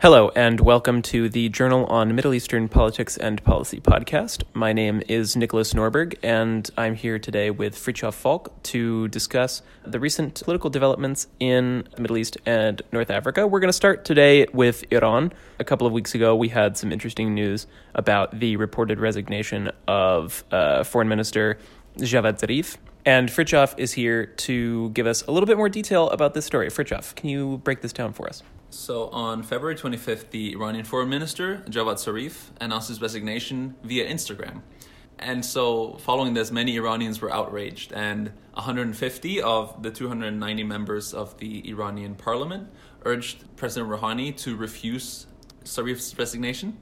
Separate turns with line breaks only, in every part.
Hello, and welcome to the Journal on Middle Eastern Politics and Policy podcast. My name is Nicholas Norberg, and I'm here today with Fritjof Falk to discuss the recent political developments in the Middle East and North Africa. We're going to start today with Iran. A couple of weeks ago, we had some interesting news about the reported resignation of uh, Foreign Minister Javad Zarif. And Fritjof is here to give us a little bit more detail about this story. Fritjof, can you break this down for us?
So on February 25th, the Iranian foreign minister, Javad Zarif, announced his resignation via Instagram. And so following this, many Iranians were outraged, and 150 of the 290 members of the Iranian parliament urged President Rouhani to refuse Zarif's resignation.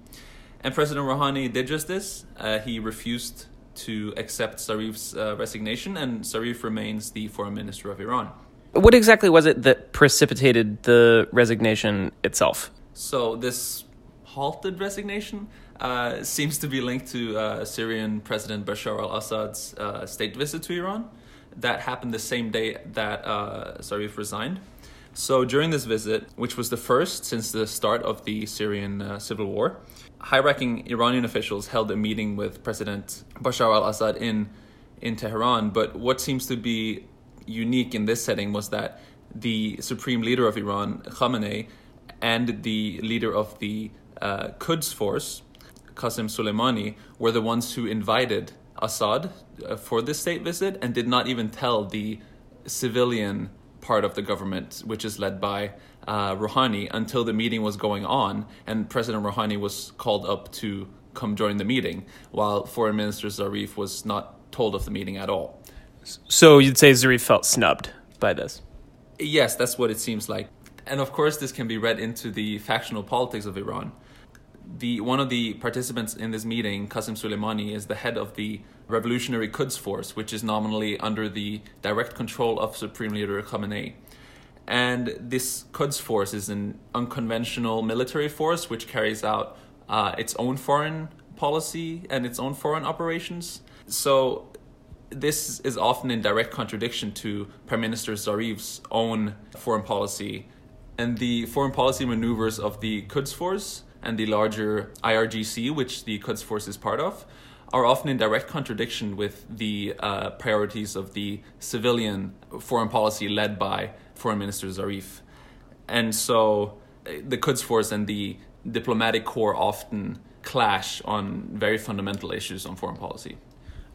And President Rouhani did just this. Uh, he refused to accept Zarif's uh, resignation, and Zarif remains the foreign minister of Iran.
What exactly was it that precipitated the resignation itself?
So this halted resignation uh, seems to be linked to uh, Syrian President Bashar al-Assad's uh, state visit to Iran. That happened the same day that uh, Zarif resigned. So during this visit, which was the first since the start of the Syrian uh, civil war, high-ranking Iranian officials held a meeting with President Bashar al-Assad in in Tehran. But what seems to be unique in this setting was that the supreme leader of Iran, Khamenei, and the leader of the uh, Quds force, Qasem Soleimani, were the ones who invited Assad uh, for this state visit and did not even tell the civilian part of the government, which is led by uh, Rouhani, until the meeting was going on and President Rouhani was called up to come join the meeting, while Foreign Minister Zarif was not told of the meeting at all.
So you'd say Zarif felt snubbed by this?
Yes, that's what it seems like. And of course, this can be read into the factional politics of Iran. The, one of the participants in this meeting, Qasem Soleimani, is the head of the Revolutionary Quds Force, which is nominally under the direct control of Supreme Leader Khamenei. And this Quds Force is an unconventional military force which carries out uh, its own foreign policy and its own foreign operations. So this is often in direct contradiction to Prime Minister Zarif's own foreign policy and the foreign policy maneuvers of the Quds Force and the larger IRGC, which the Quds Force is part of, are often in direct contradiction with the uh, priorities of the civilian foreign policy led by Foreign Minister Zarif. And so uh, the Quds Force and the diplomatic corps often clash on very fundamental issues on foreign policy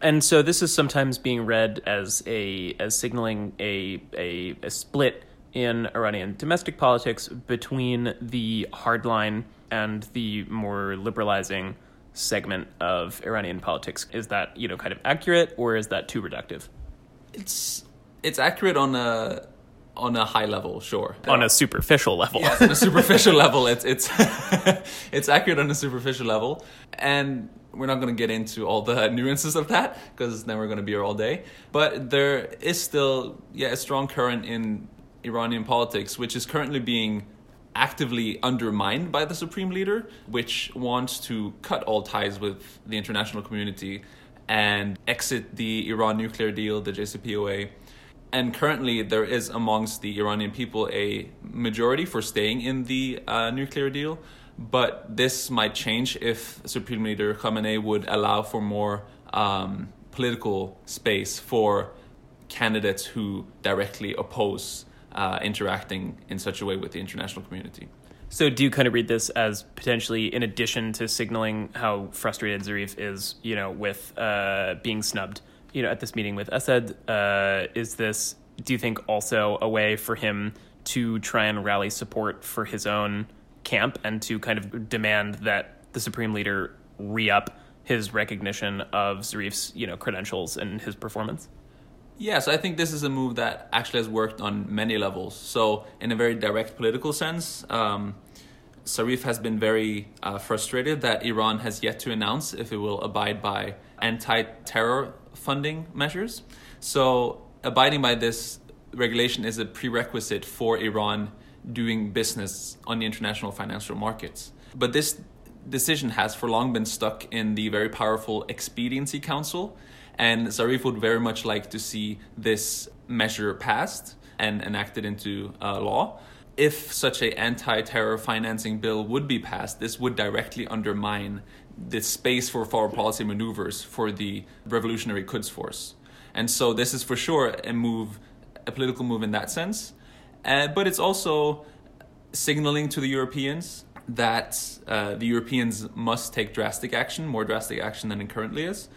and so this is sometimes being read as a as signaling a a, a split in Iranian domestic politics between the hardline and the more liberalizing segment of Iranian politics. Is that you know kind of accurate, or is that too reductive?
It's it's accurate on a on a high level, sure.
On a superficial level.
Yes, on a superficial level, it's it's it's accurate on a superficial level, and we're not going to get into all the nuances of that because then we're going to be here all day. But there is still, yeah, a strong current in Iranian politics, which is currently being actively undermined by the supreme leader, which wants to cut all ties with the international community and exit the Iran nuclear deal, the JCPOA. And currently, there is amongst the Iranian people a majority for staying in the uh, nuclear deal but this might change if Supreme Leader Khamenei would allow for more um, political space for candidates who directly oppose uh, interacting in such a way with the international community.
So, do you kind of read this as potentially, in addition to signaling how frustrated Zarif is, you know, with uh, being snubbed, you know, at this meeting with Assad, uh, is this, do you think, also a way for him to try and rally support for his own camp and to kind of demand that the supreme leader re-up his recognition of Zarif's, you know, credentials and his performance?
Yes, I think this is a move that actually has worked on many levels. So, in a very direct political sense, um, Zarif has been very uh, frustrated that Iran has yet to announce if it will abide by anti terror funding measures. So, abiding by this regulation is a prerequisite for Iran doing business on the international financial markets. But this decision has for long been stuck in the very powerful Expediency Council, and Zarif would very much like to see this measure passed and enacted into uh, law. if such a anti-terror financing bill would be passed, this would directly undermine the space for foreign policy maneuvers for the Revolutionary Quds Force. And so this is for sure a move, a political move in that sense. Uh, but it's also signaling to the Europeans that uh, the Europeans must take drastic action, more drastic action than it currently is,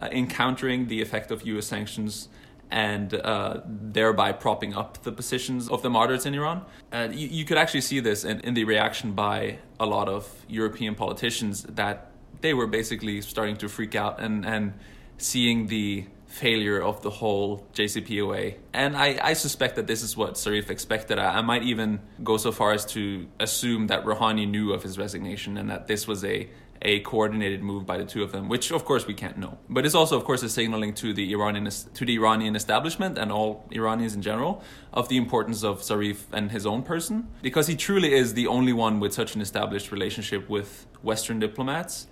uh, in countering the effect of US sanctions and uh, thereby propping up the positions of the moderates in Iran. Uh, you, you, could actually see this in, in the reaction by a lot of European politicians that they were basically starting to freak out and, and seeing the failure of the whole JCPOA. And I, I suspect that this is what Zarif expected. I, I, might even go so far as to assume that Rouhani knew of his resignation and that this was a a coordinated move by the two of them, which of course we can't know. But it's also, of course, a signaling to the Iranian to the Iranian establishment and all Iranians in general of the importance of Zarif and his own person, because he truly is the only one with such an established relationship with Western diplomats,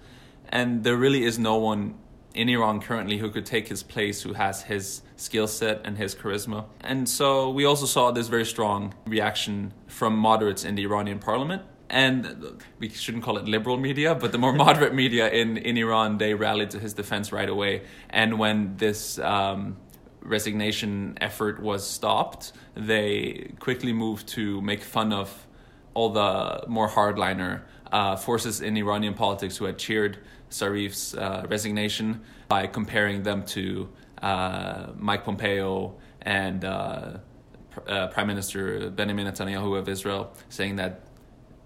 and there really is no one in Iran currently who could take his place, who has his skill set and his charisma. And so we also saw this very strong reaction from moderates in the Iranian parliament. And we shouldn't call it liberal media, but the more moderate media in, in Iran, they rallied to his defense right away. And when this um, resignation effort was stopped, they quickly moved to make fun of all the more hardliner uh, forces in Iranian politics who had cheered Zarif's uh, resignation by comparing them to uh, Mike Pompeo and uh, uh, Prime Minister Benjamin Netanyahu of Israel, saying that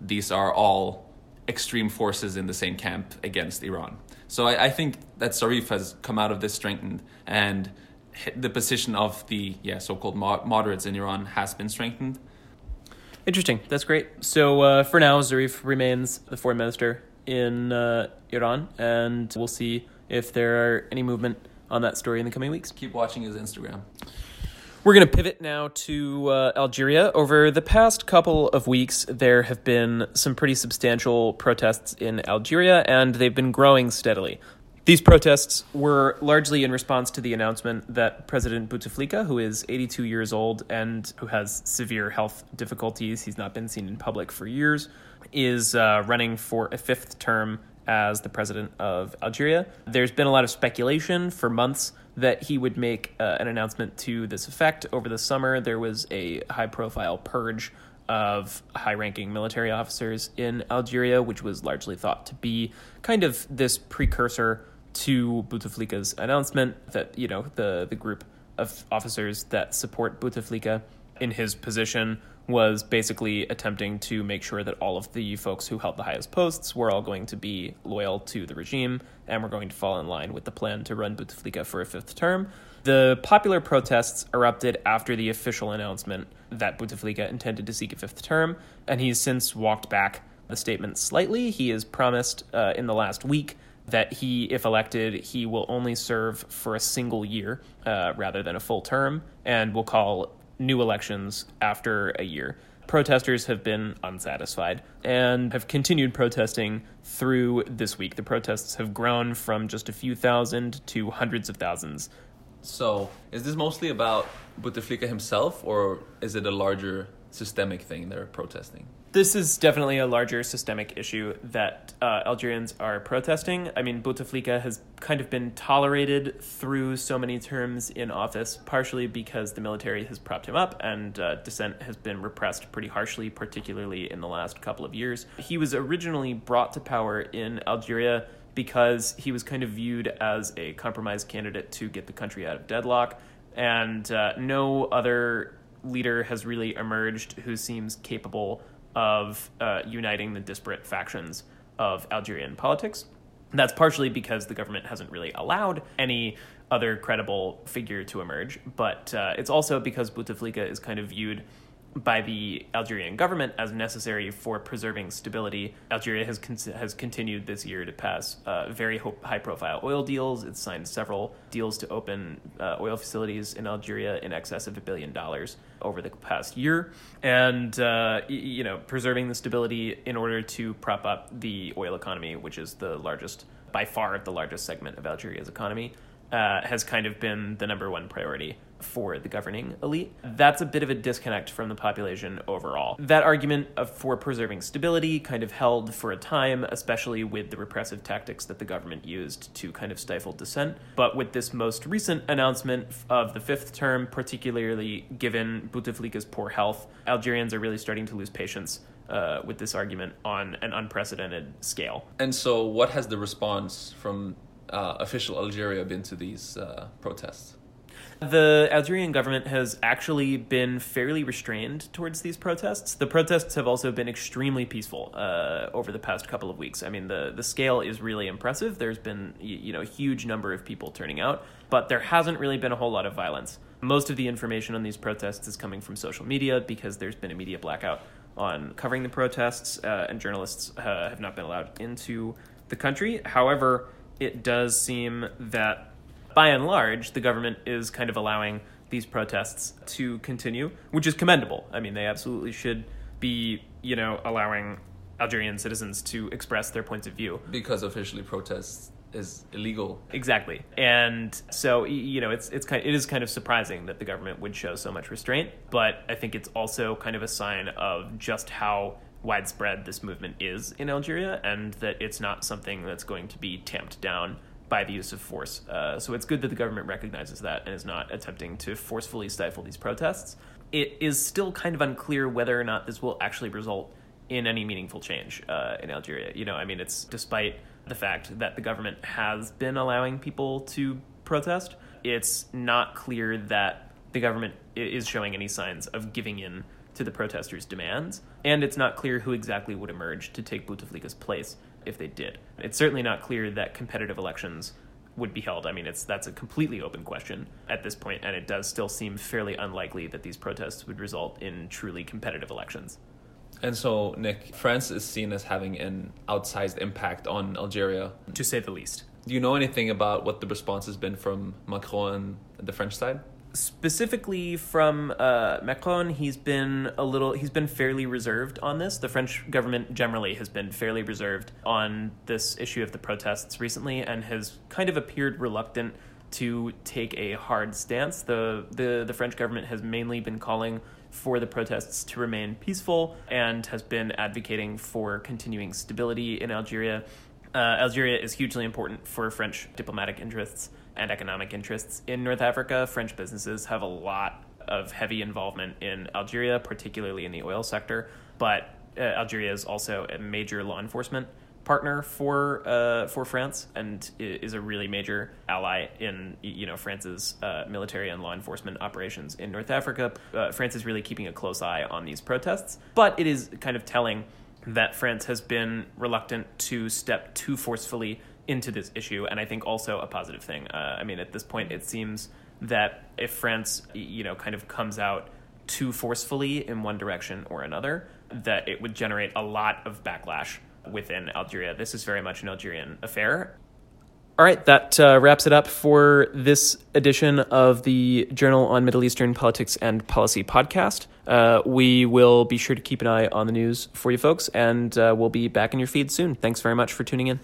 these are all extreme forces in the same camp against Iran. So I, I think that Zarif has come out of this strengthened and the position of the yeah so-called moderates in Iran has been strengthened.
Interesting. That's great. So uh, for now, Zarif remains the foreign minister in uh, Iran, and we'll see if there are any movement on that story in the coming weeks.
Keep watching his Instagram.
We're going to pivot now to uh, Algeria. Over the past couple of weeks, there have been some pretty substantial protests in Algeria, and they've been growing steadily. These protests were largely in response to the announcement that President Bouteflika, who is 82 years old and who has severe health difficulties, he's not been seen in public for years, is uh, running for a fifth term as the president of Algeria. There's been a lot of speculation for months that he would make uh, an announcement to this effect. Over the summer, there was a high profile purge of high ranking military officers in Algeria, which was largely thought to be kind of this precursor to Bouteflika's announcement that you know the the group of officers that support Bouteflika in his position was basically attempting to make sure that all of the folks who held the highest posts were all going to be loyal to the regime and were going to fall in line with the plan to run Bouteflika for a fifth term. The popular protests erupted after the official announcement that Bouteflika intended to seek a fifth term, and he's since walked back the statement slightly. He has promised uh, in the last week that he, if elected, he will only serve for a single year uh, rather than a full term, and will call new elections after a year. Protesters have been unsatisfied and have continued protesting through this week. The protests have grown from just a few thousand to hundreds of thousands.
So, is this mostly about Bouteflika himself, or is it a larger systemic thing they're protesting?
This is definitely a larger systemic issue that uh, Algerians are protesting. I mean, Bouteflika has kind of been tolerated through so many terms in office, partially because the military has propped him up and uh, dissent has been repressed pretty harshly, particularly in the last couple of years. He was originally brought to power in Algeria because he was kind of viewed as a compromise candidate to get the country out of deadlock, and uh, no other leader has really emerged who seems capable of uh, uniting the disparate factions of Algerian politics. That's partially because the government hasn't really allowed any other credible figure to emerge, but uh, it's also because Bouteflika is kind of viewed by the Algerian government as necessary for preserving stability. Algeria has con- has continued this year to pass uh, very ho- high profile oil deals. It's signed several deals to open uh, oil facilities in Algeria in excess of a billion dollars over the past year, and uh, y- you know preserving the stability in order to prop up the oil economy, which is the largest by far the largest segment of Algeria's economy. Uh, has kind of been the number one priority for the governing elite. That's a bit of a disconnect from the population overall. That argument of, for preserving stability kind of held for a time, especially with the repressive tactics that the government used to kind of stifle dissent. But with this most recent announcement of the fifth term, particularly given Bouteflika's poor health, Algerians are really starting to lose patience uh, with this argument on an unprecedented scale.
And so, what has the response from uh, official Algeria been to these uh, protests?
The Algerian government has actually been fairly restrained towards these protests. The protests have also been extremely peaceful uh, over the past couple of weeks. I mean, the, the scale is really impressive. There's been you know a huge number of people turning out, but there hasn't really been a whole lot of violence. Most of the information on these protests is coming from social media because there's been a media blackout on covering the protests, uh, and journalists uh, have not been allowed into the country. However, it does seem that by and large, the government is kind of allowing these protests to continue, which is commendable. I mean, they absolutely should be, you know, allowing Algerian citizens to express their points of view.
Because officially protests is illegal.
Exactly. And so you know, it's it's kind of, it is kind of surprising that the government would show so much restraint, but I think it's also kind of a sign of just how widespread this movement is in Algeria and that it's not something that's going to be tamped down by the use of force. Uh, so it's good that the government recognizes that and is not attempting to forcefully stifle these protests. It is still kind of unclear whether or not this will actually result in any meaningful change uh, in Algeria. You know, I mean, it's despite the fact that the government has been allowing people to protest, it's not clear that the government is showing any signs of giving in to the protesters' demands, and it's not clear who exactly would emerge to take Bouteflika's place if they did. It's certainly not clear that competitive elections would be held. I mean, it's that's a completely open question at this point, and it does still seem fairly unlikely that these protests would result in truly competitive elections.
And so, Nick, France is seen as having an outsized impact on Algeria,
to say the least.
Do you know anything about what the response has been from Macron and the French side?
Specifically from uh, Macron, he's been a little, he's been fairly reserved on this. The French government generally has been fairly reserved on this issue of the protests recently, and has kind of appeared reluctant to take a hard stance. The the the French government has mainly been calling for the protests to remain peaceful and has been advocating for continuing stability in Algeria. Uh, Algeria is hugely important for French diplomatic interests and economic interests in North Africa. French businesses have a lot of heavy involvement in Algeria, particularly in the oil sector. But uh, Algeria is also a major law enforcement partner for uh, for France and is a really major ally in you know France's uh, military and law enforcement operations in North Africa. Uh, France is really keeping a close eye on these protests, but it is kind of telling that France has been reluctant to step too forcefully into this issue, and I think also a positive thing. Uh, I mean, at this point, it seems that if France, you know, kind of comes out too forcefully in one direction or another, that it would generate a lot of backlash within Algeria. This is very much an Algerian affair. All right, that uh, wraps it up for this edition of the Journal on Middle Eastern Politics and Policy podcast. Uh, we will be sure to keep an eye on the news for you folks, and uh, we'll be back in your feed soon. Thanks very much for tuning in.